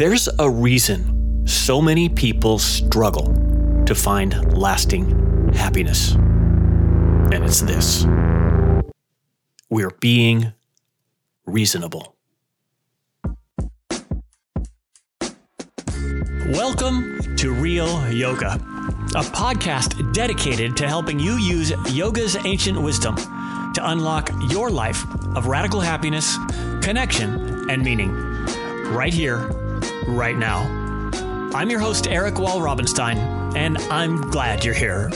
There's a reason so many people struggle to find lasting happiness. And it's this we're being reasonable. Welcome to Real Yoga, a podcast dedicated to helping you use yoga's ancient wisdom to unlock your life of radical happiness, connection, and meaning. Right here, right now. I'm your host, Eric Walrabenstein, and I'm glad you're here.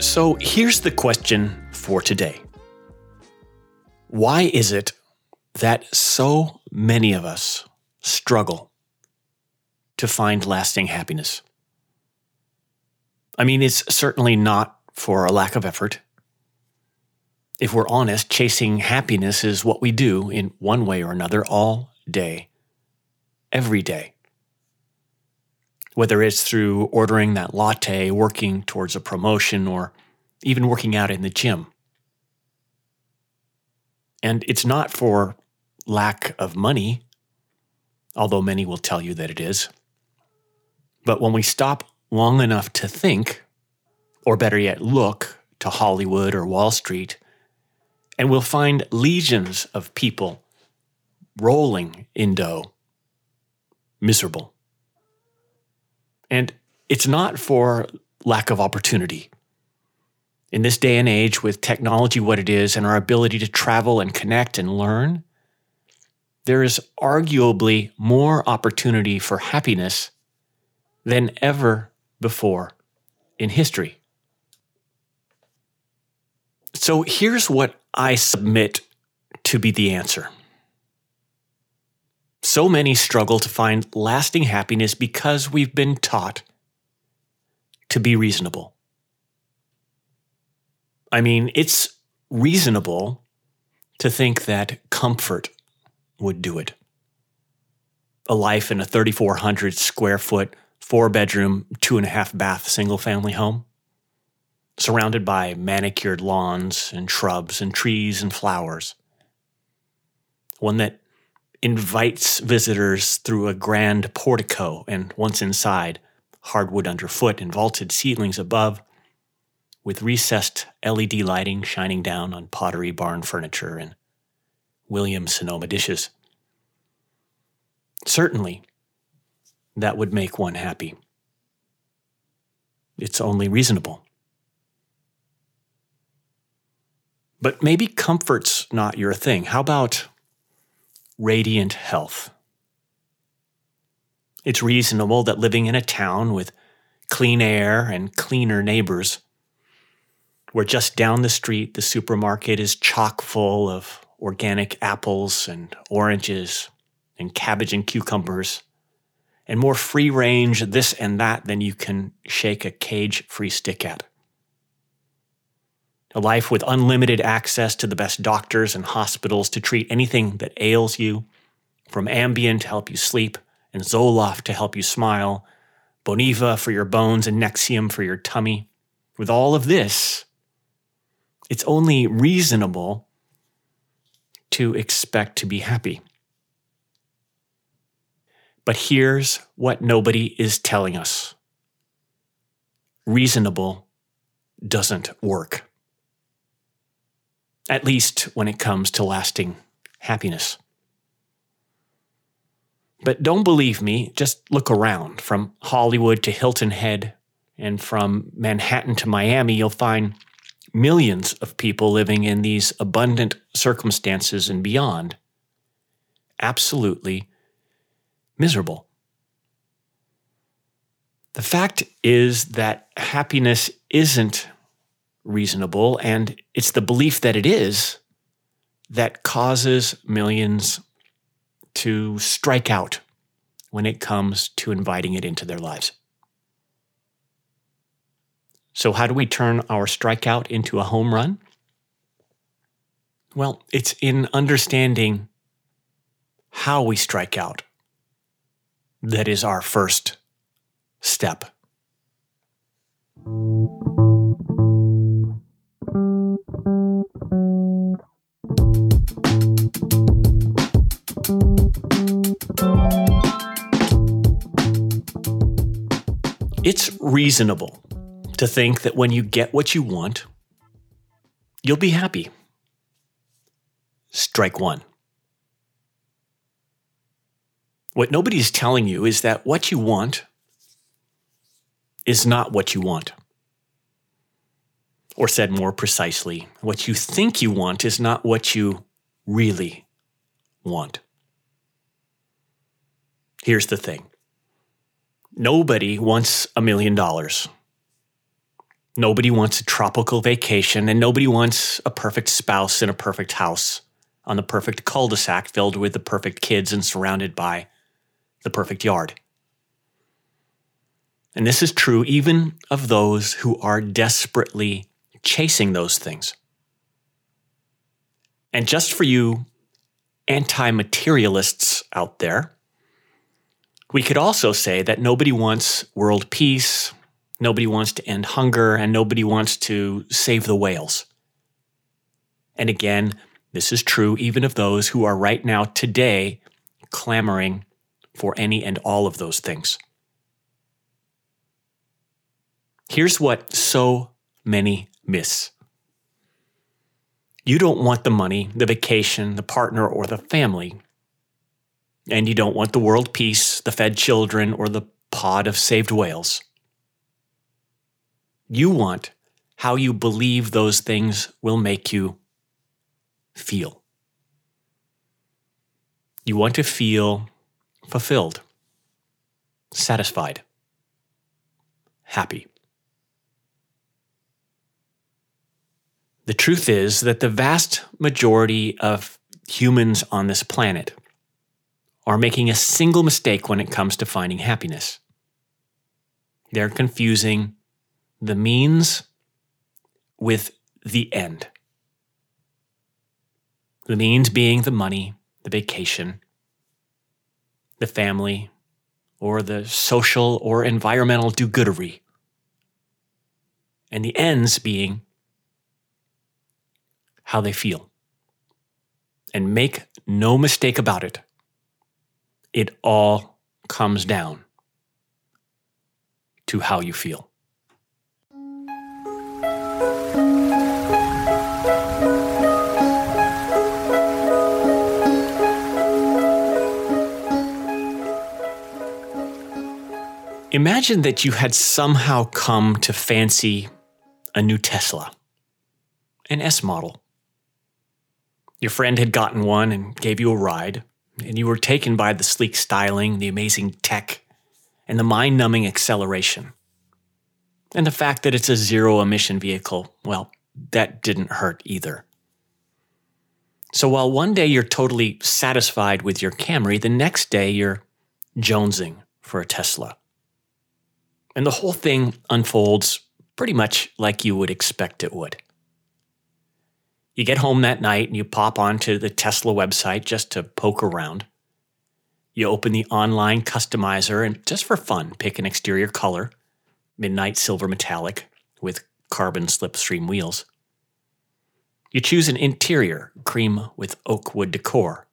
So here's the question for today Why is it that so many of us struggle to find lasting happiness? I mean, it's certainly not for a lack of effort. If we're honest, chasing happiness is what we do in one way or another all day, every day. Whether it's through ordering that latte, working towards a promotion, or even working out in the gym. And it's not for lack of money, although many will tell you that it is. But when we stop long enough to think, or better yet, look to Hollywood or Wall Street, and we'll find legions of people rolling in dough, miserable. And it's not for lack of opportunity. In this day and age, with technology what it is and our ability to travel and connect and learn, there is arguably more opportunity for happiness than ever before in history. So here's what I submit to be the answer. So many struggle to find lasting happiness because we've been taught to be reasonable. I mean, it's reasonable to think that comfort would do it. A life in a 3,400 square foot, four bedroom, two and a half bath single family home, surrounded by manicured lawns and shrubs and trees and flowers. One that invites visitors through a grand portico and once inside, hardwood underfoot and vaulted ceilings above, with recessed LED lighting shining down on pottery barn furniture and Williams Sonoma dishes. Certainly, that would make one happy. It's only reasonable. But maybe comfort's not your thing. How about radiant health? It's reasonable that living in a town with clean air and cleaner neighbors where just down the street the supermarket is chock full of organic apples and oranges and cabbage and cucumbers and more free range this and that than you can shake a cage free stick at. A life with unlimited access to the best doctors and hospitals to treat anything that ails you, from Ambien to help you sleep, and Zoloft to help you smile, Boniva for your bones, and Nexium for your tummy. With all of this, it's only reasonable to expect to be happy. But here's what nobody is telling us reasonable doesn't work. At least when it comes to lasting happiness. But don't believe me, just look around. From Hollywood to Hilton Head and from Manhattan to Miami, you'll find millions of people living in these abundant circumstances and beyond, absolutely miserable. The fact is that happiness isn't reasonable, and it's the belief that it is that causes millions to strike out when it comes to inviting it into their lives. So, how do we turn our strikeout into a home run? Well, it's in understanding how we strike out that is our first step. It's reasonable to think that when you get what you want, you'll be happy. Strike one. What nobody's telling you is that what you want is not what you want. Or said more precisely, what you think you want is not what you really want. Here's the thing nobody wants a million dollars. Nobody wants a tropical vacation, and nobody wants a perfect spouse in a perfect house on the perfect cul de sac filled with the perfect kids and surrounded by the perfect yard. And this is true even of those who are desperately chasing those things. And just for you anti materialists out there, we could also say that nobody wants world peace, nobody wants to end hunger, and nobody wants to save the whales. And again, this is true even of those who are right now, today, clamoring for any and all of those things. Here's what so many miss you don't want the money, the vacation, the partner, or the family. And you don't want the world peace, the fed children, or the pod of saved whales. You want how you believe those things will make you feel. You want to feel fulfilled, satisfied, happy. The truth is that the vast majority of humans on this planet are making a single mistake when it comes to finding happiness. They're confusing the means with the end. The means being the money, the vacation, the family, or the social or environmental do goodery. And the ends being how they feel. And make no mistake about it, it all comes down to how you feel. Imagine that you had somehow come to fancy a new Tesla, an S model. Your friend had gotten one and gave you a ride, and you were taken by the sleek styling, the amazing tech, and the mind numbing acceleration. And the fact that it's a zero emission vehicle, well, that didn't hurt either. So while one day you're totally satisfied with your Camry, the next day you're jonesing for a Tesla. And the whole thing unfolds pretty much like you would expect it would. You get home that night and you pop onto the Tesla website just to poke around. You open the online customizer and just for fun, pick an exterior color, midnight silver metallic with carbon slipstream wheels. You choose an interior, cream with oak wood decor.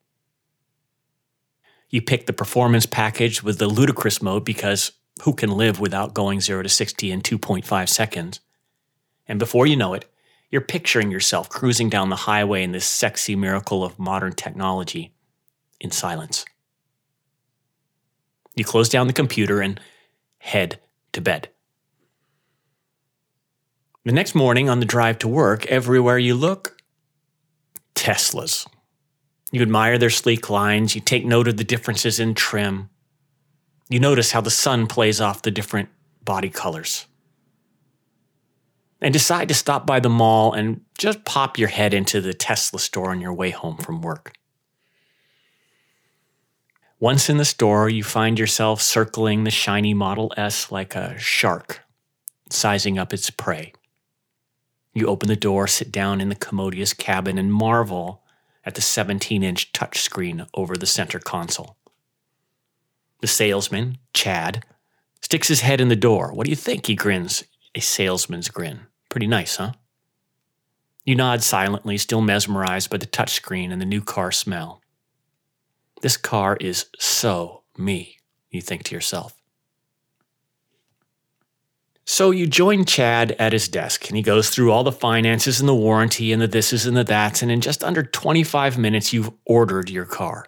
You pick the performance package with the ludicrous mode because who can live without going 0 to 60 in 2.5 seconds? And before you know it, you're picturing yourself cruising down the highway in this sexy miracle of modern technology in silence. You close down the computer and head to bed. The next morning on the drive to work, everywhere you look, Teslas. You admire their sleek lines, you take note of the differences in trim. You notice how the sun plays off the different body colors and decide to stop by the mall and just pop your head into the Tesla store on your way home from work. Once in the store, you find yourself circling the shiny Model S like a shark, sizing up its prey. You open the door, sit down in the commodious cabin, and marvel at the 17 inch touchscreen over the center console. The salesman, Chad, sticks his head in the door. What do you think? He grins a salesman's grin. Pretty nice, huh? You nod silently, still mesmerized by the touchscreen and the new car smell. This car is so me, you think to yourself. So you join Chad at his desk and he goes through all the finances and the warranty and the thises and the that's. And in just under 25 minutes, you've ordered your car.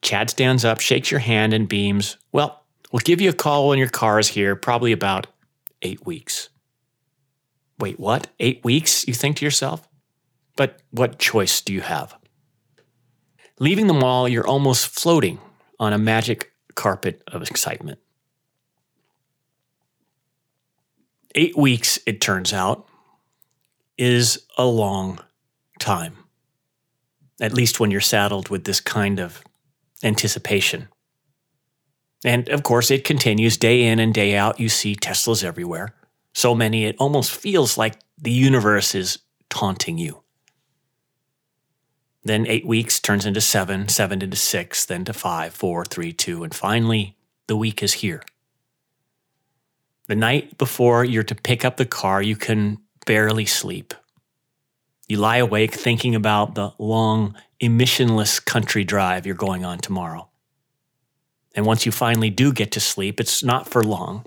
Chad stands up, shakes your hand, and beams, Well, we'll give you a call when your car is here, probably about eight weeks. Wait, what? Eight weeks? You think to yourself? But what choice do you have? Leaving the mall, you're almost floating on a magic carpet of excitement. Eight weeks, it turns out, is a long time, at least when you're saddled with this kind of anticipation. And of course, it continues day in and day out. You see Teslas everywhere. So many, it almost feels like the universe is taunting you. Then eight weeks turns into seven, seven into six, then to five, four, three, two, and finally, the week is here. The night before you're to pick up the car, you can barely sleep. You lie awake thinking about the long, emissionless country drive you're going on tomorrow. And once you finally do get to sleep, it's not for long.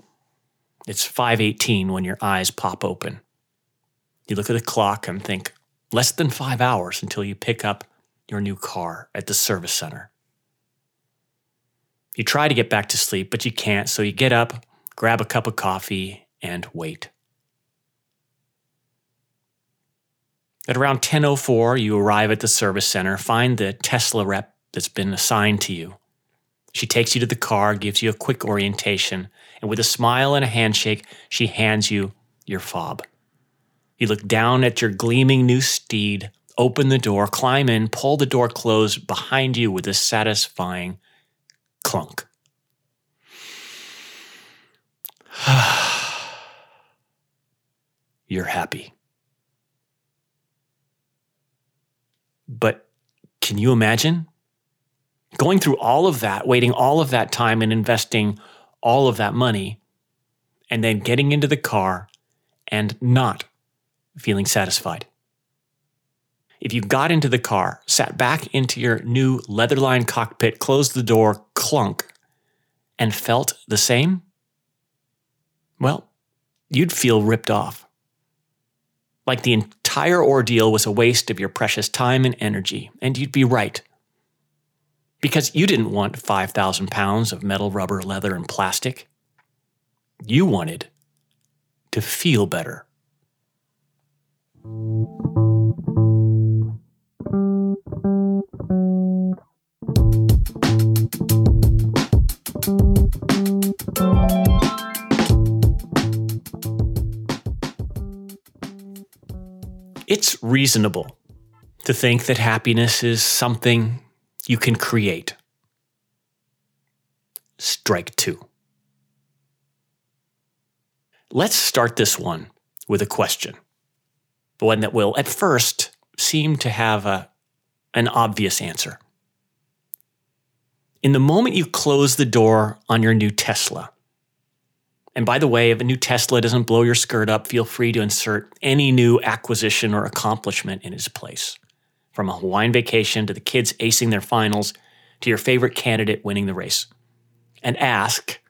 It's 5:18 when your eyes pop open. You look at the clock and think less than 5 hours until you pick up your new car at the service center. You try to get back to sleep, but you can't, so you get up, grab a cup of coffee, and wait. At around 10:04, you arrive at the service center, find the Tesla rep that's been assigned to you. She takes you to the car, gives you a quick orientation, and with a smile and a handshake, she hands you your fob. You look down at your gleaming new steed, open the door, climb in, pull the door closed behind you with a satisfying clunk. You're happy. But can you imagine going through all of that, waiting all of that time and investing all of that money, and then getting into the car and not feeling satisfied? If you got into the car, sat back into your new leather lined cockpit, closed the door, clunk, and felt the same, well, you'd feel ripped off. Like the entire ordeal was a waste of your precious time and energy, and you'd be right. Because you didn't want 5,000 pounds of metal, rubber, leather, and plastic. You wanted to feel better. It's reasonable to think that happiness is something you can create. Strike two. Let's start this one with a question, The one that will at first seem to have a, an obvious answer. In the moment you close the door on your new Tesla, and by the way, if a new Tesla doesn't blow your skirt up, feel free to insert any new acquisition or accomplishment in its place. From a Hawaiian vacation to the kids acing their finals to your favorite candidate winning the race. And ask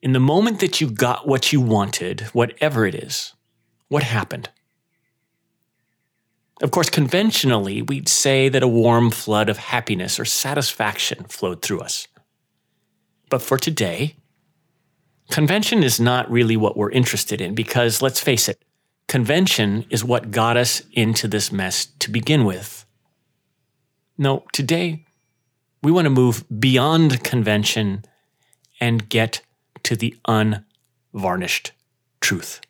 in the moment that you got what you wanted, whatever it is, what happened? Of course, conventionally, we'd say that a warm flood of happiness or satisfaction flowed through us. But for today, Convention is not really what we're interested in because, let's face it, convention is what got us into this mess to begin with. No, today we want to move beyond convention and get to the unvarnished truth.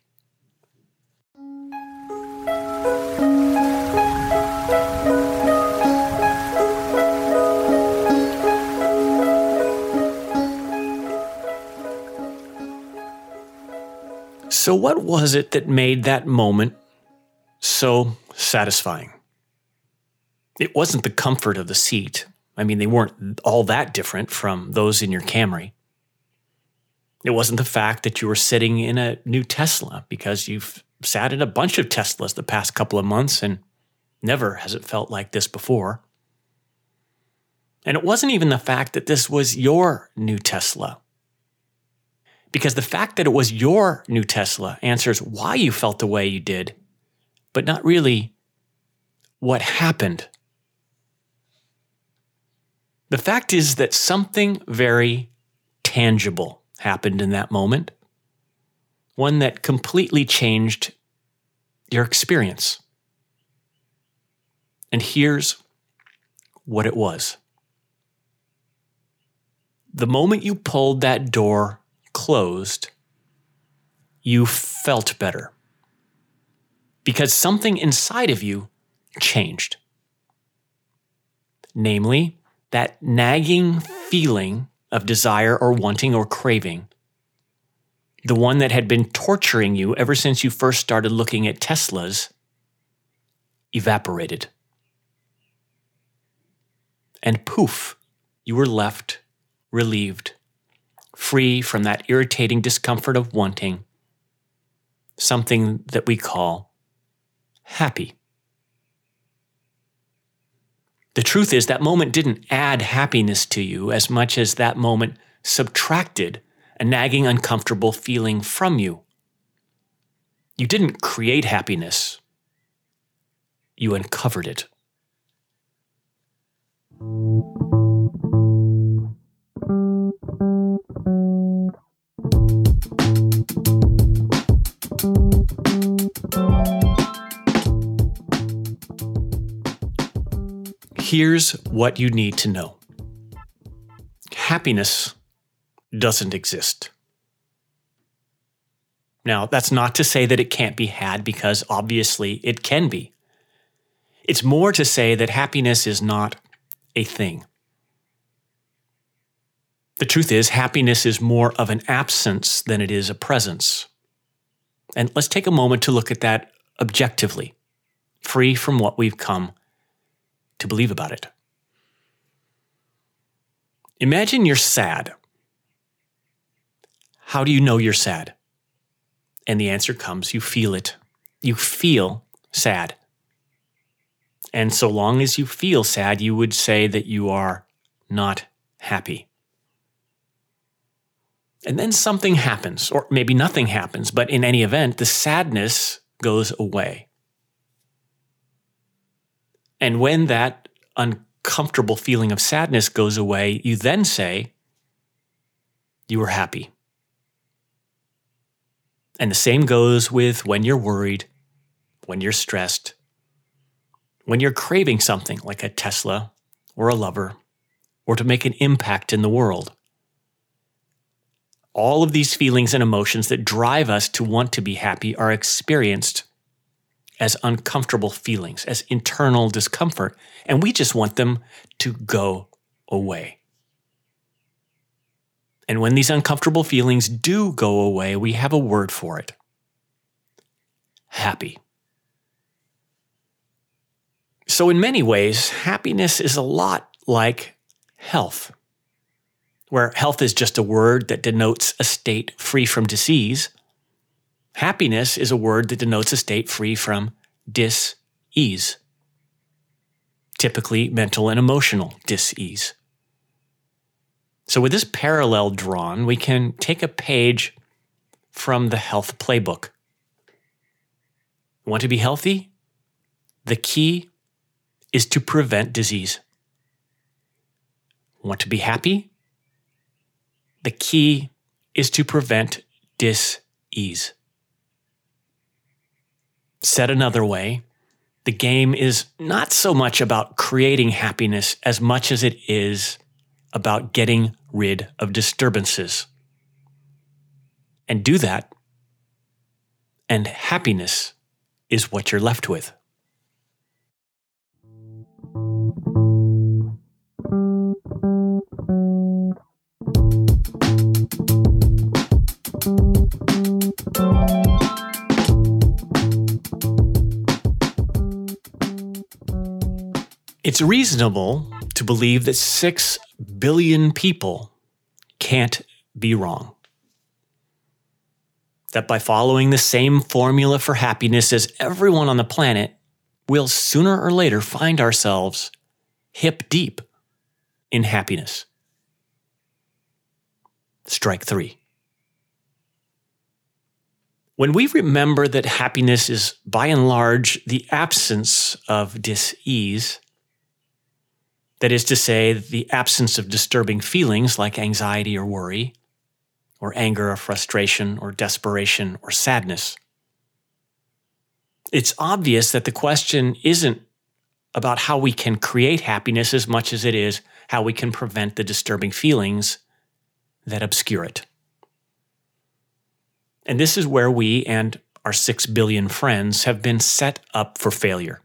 So, what was it that made that moment so satisfying? It wasn't the comfort of the seat. I mean, they weren't all that different from those in your Camry. It wasn't the fact that you were sitting in a new Tesla because you've sat in a bunch of Teslas the past couple of months and never has it felt like this before. And it wasn't even the fact that this was your new Tesla. Because the fact that it was your new Tesla answers why you felt the way you did, but not really what happened. The fact is that something very tangible happened in that moment, one that completely changed your experience. And here's what it was. The moment you pulled that door closed, you felt better because something inside of you changed. Namely, that nagging feeling of desire or wanting or craving, the one that had been torturing you ever since you first started looking at Teslas, evaporated. And poof, you were left relieved, free from that irritating discomfort of wanting, something that we call happy. The truth is, that moment didn't add happiness to you as much as that moment subtracted a nagging, uncomfortable feeling from you. You didn't create happiness, you uncovered it. Here's what you need to know happiness doesn't exist. Now, that's not to say that it can't be had, because obviously it can be. It's more to say that happiness is not a thing. The truth is, happiness is more of an absence than it is a presence. And let's take a moment to look at that objectively, free from what we've come to believe about it. Imagine you're sad. How do you know you're sad? And the answer comes you feel it. You feel sad. And so long as you feel sad, you would say that you are not happy. And then something happens, or maybe nothing happens, but in any event, the sadness goes away. And when that uncomfortable feeling of sadness goes away, you then say, You were happy. And the same goes with when you're worried, when you're stressed, when you're craving something like a Tesla or a lover, or to make an impact in the world. All of these feelings and emotions that drive us to want to be happy are experienced as uncomfortable feelings, as internal discomfort, and we just want them to go away. And when these uncomfortable feelings do go away, we have a word for it happy. So, in many ways, happiness is a lot like health, where health is just a word that denotes a state free from disease Happiness is a word that denotes a state free from dis ease, typically mental and emotional dis ease. So, with this parallel drawn, we can take a page from the health playbook. Want to be healthy? The key is to prevent disease. Want to be happy? The key is to prevent dis ease. Said another way, the game is not so much about creating happiness as much as it is about getting rid of disturbances. And do that, and happiness is what you're left with. It's reasonable to believe that 6 billion people can't be wrong. That by following the same formula for happiness as everyone on the planet, we'll sooner or later find ourselves hip deep in happiness. Strike three. When we remember that happiness is by and large the absence of dis-ease, that is to say, the absence of disturbing feelings like anxiety or worry, or anger or frustration or desperation or sadness. It's obvious that the question isn't about how we can create happiness as much as it is how we can prevent the disturbing feelings that obscure it. And this is where we and our six billion friends have been set up for failure.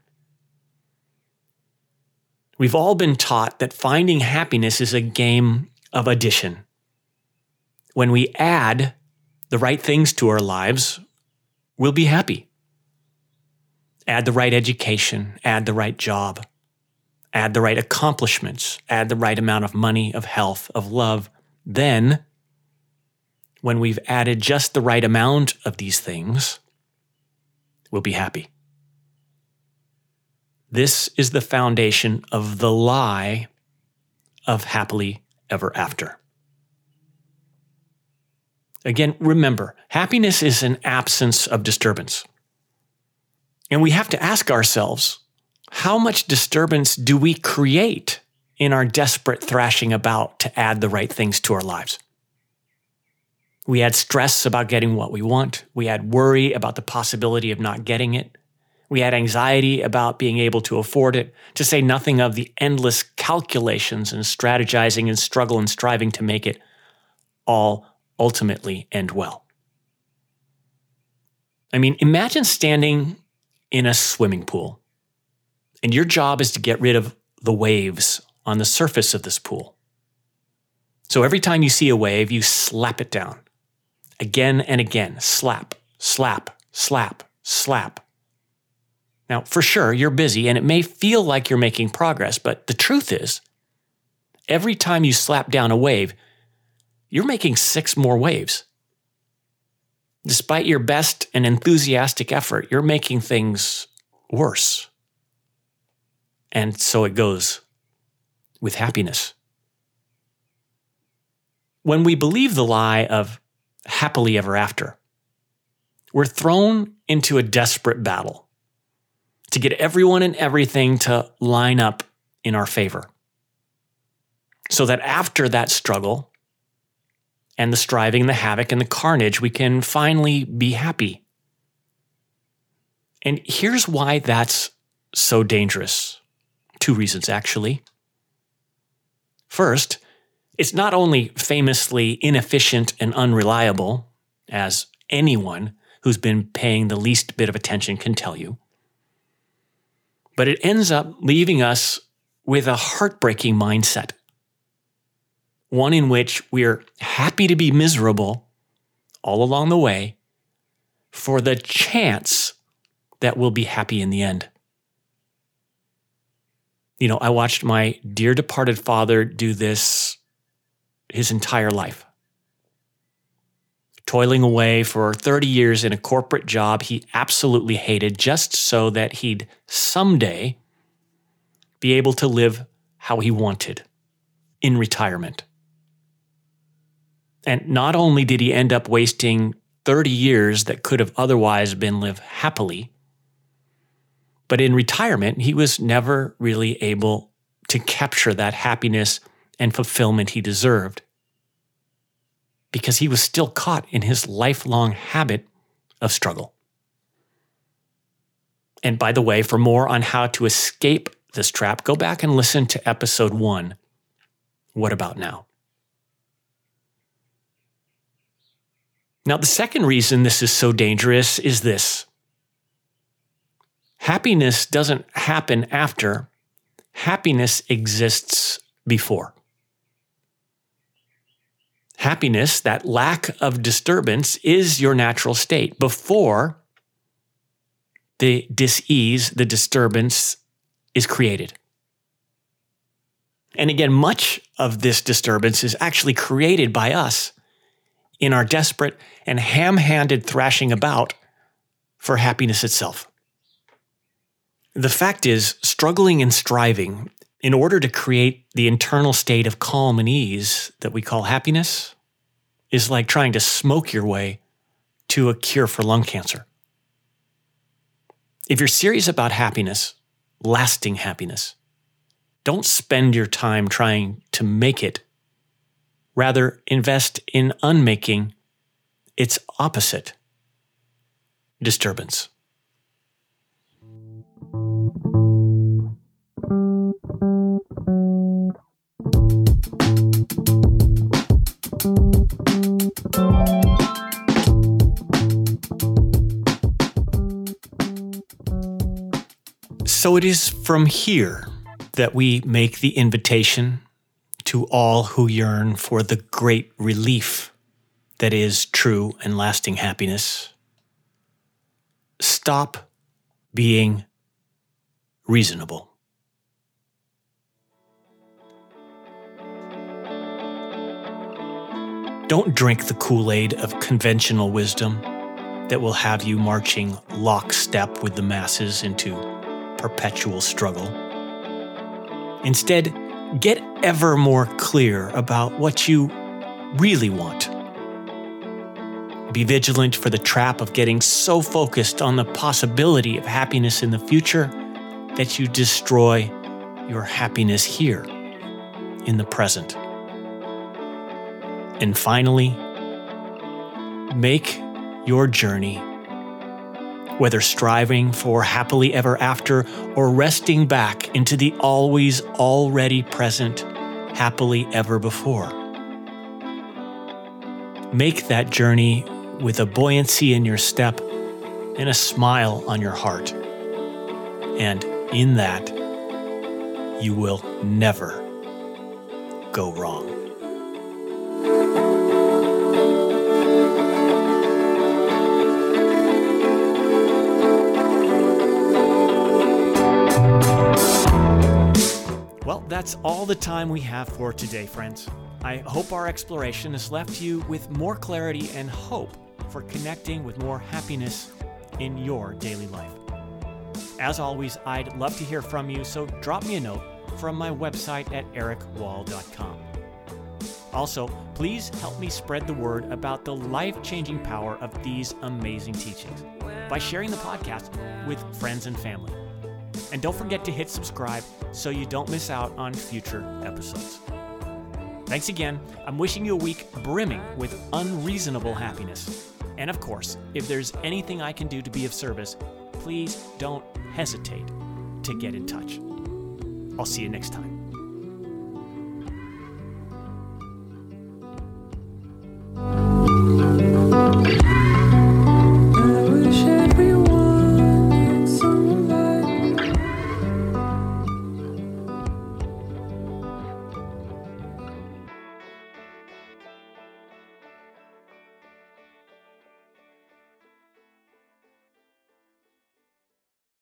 We've all been taught that finding happiness is a game of addition. When we add the right things to our lives, we'll be happy. Add the right education, add the right job, add the right accomplishments, add the right amount of money, of health, of love. Then, when we've added just the right amount of these things, we'll be happy. This is the foundation of the lie of happily ever after. Again, remember, happiness is an absence of disturbance. And we have to ask ourselves how much disturbance do we create in our desperate thrashing about to add the right things to our lives? We add stress about getting what we want. We add worry about the possibility of not getting it. We had anxiety about being able to afford it, to say nothing of the endless calculations and strategizing and struggle and striving to make it all ultimately end well. I mean, imagine standing in a swimming pool, and your job is to get rid of the waves on the surface of this pool. So every time you see a wave, you slap it down again and again slap, slap, slap, slap now, for sure, you're busy and it may feel like you're making progress, but the truth is, every time you slap down a wave, you're making six more waves. Despite your best and enthusiastic effort, you're making things worse. And so it goes with happiness. When we believe the lie of happily ever after, we're thrown into a desperate battle to get everyone and everything to line up in our favor. So that after that struggle and the striving, the havoc, and the carnage, we can finally be happy. And here's why that's so dangerous. Two reasons, actually. First, it's not only famously inefficient and unreliable, as anyone who's been paying the least bit of attention can tell you, but it ends up leaving us with a heartbreaking mindset. One in which we're happy to be miserable all along the way for the chance that we'll be happy in the end. You know, I watched my dear departed father do this his entire life toiling away for 30 years in a corporate job he absolutely hated just so that he'd someday be able to live how he wanted in retirement. And not only did he end up wasting 30 years that could have otherwise been lived happily, but in retirement, he was never really able to capture that happiness and fulfillment he deserved because he was still caught in his lifelong habit of struggle. And by the way, for more on how to escape this trap, go back and listen to episode one What About Now? Now, the second reason this is so dangerous is this happiness doesn't happen after, happiness exists before happiness, that lack of disturbance, is your natural state before the dis-ease, the disturbance is created. And again, much of this disturbance is actually created by us in our desperate and ham handed thrashing about for happiness itself. The fact is, struggling and striving in order to create the internal state of calm and ease that we call happiness, is like trying to smoke your way to a cure for lung cancer. If you're serious about happiness, lasting happiness, don't spend your time trying to make it. Rather, invest in unmaking its opposite disturbance. So it is from here that we make the invitation to all who yearn for the great relief that is true and lasting happiness. Stop being reasonable. Don't drink the Kool Aid of conventional wisdom that will have you marching lockstep with the masses into perpetual struggle. Instead, get ever more clear about what you really want. Be vigilant for the trap of getting so focused on the possibility of happiness in the future that you destroy your happiness here in the present. And finally, make your journey whether striving for happily ever after or resting back into the always already present happily ever before. Make that journey with a buoyancy in your step and a smile on your heart. And in that, you will never go wrong. That's all the time we have for today, friends. I hope our exploration has left you with more clarity and hope for connecting with more happiness in your daily life. As always, I'd love to hear from you, so drop me a note from my website at ericwall.com. Also, please help me spread the word about the life changing power of these amazing teachings by sharing the podcast with friends and family. And don't forget to hit subscribe so you don't miss out on future episodes. Thanks again. I'm wishing you a week brimming with unreasonable happiness. And of course, if there's anything I can do to be of service, please don't hesitate to get in touch. I'll see you next time.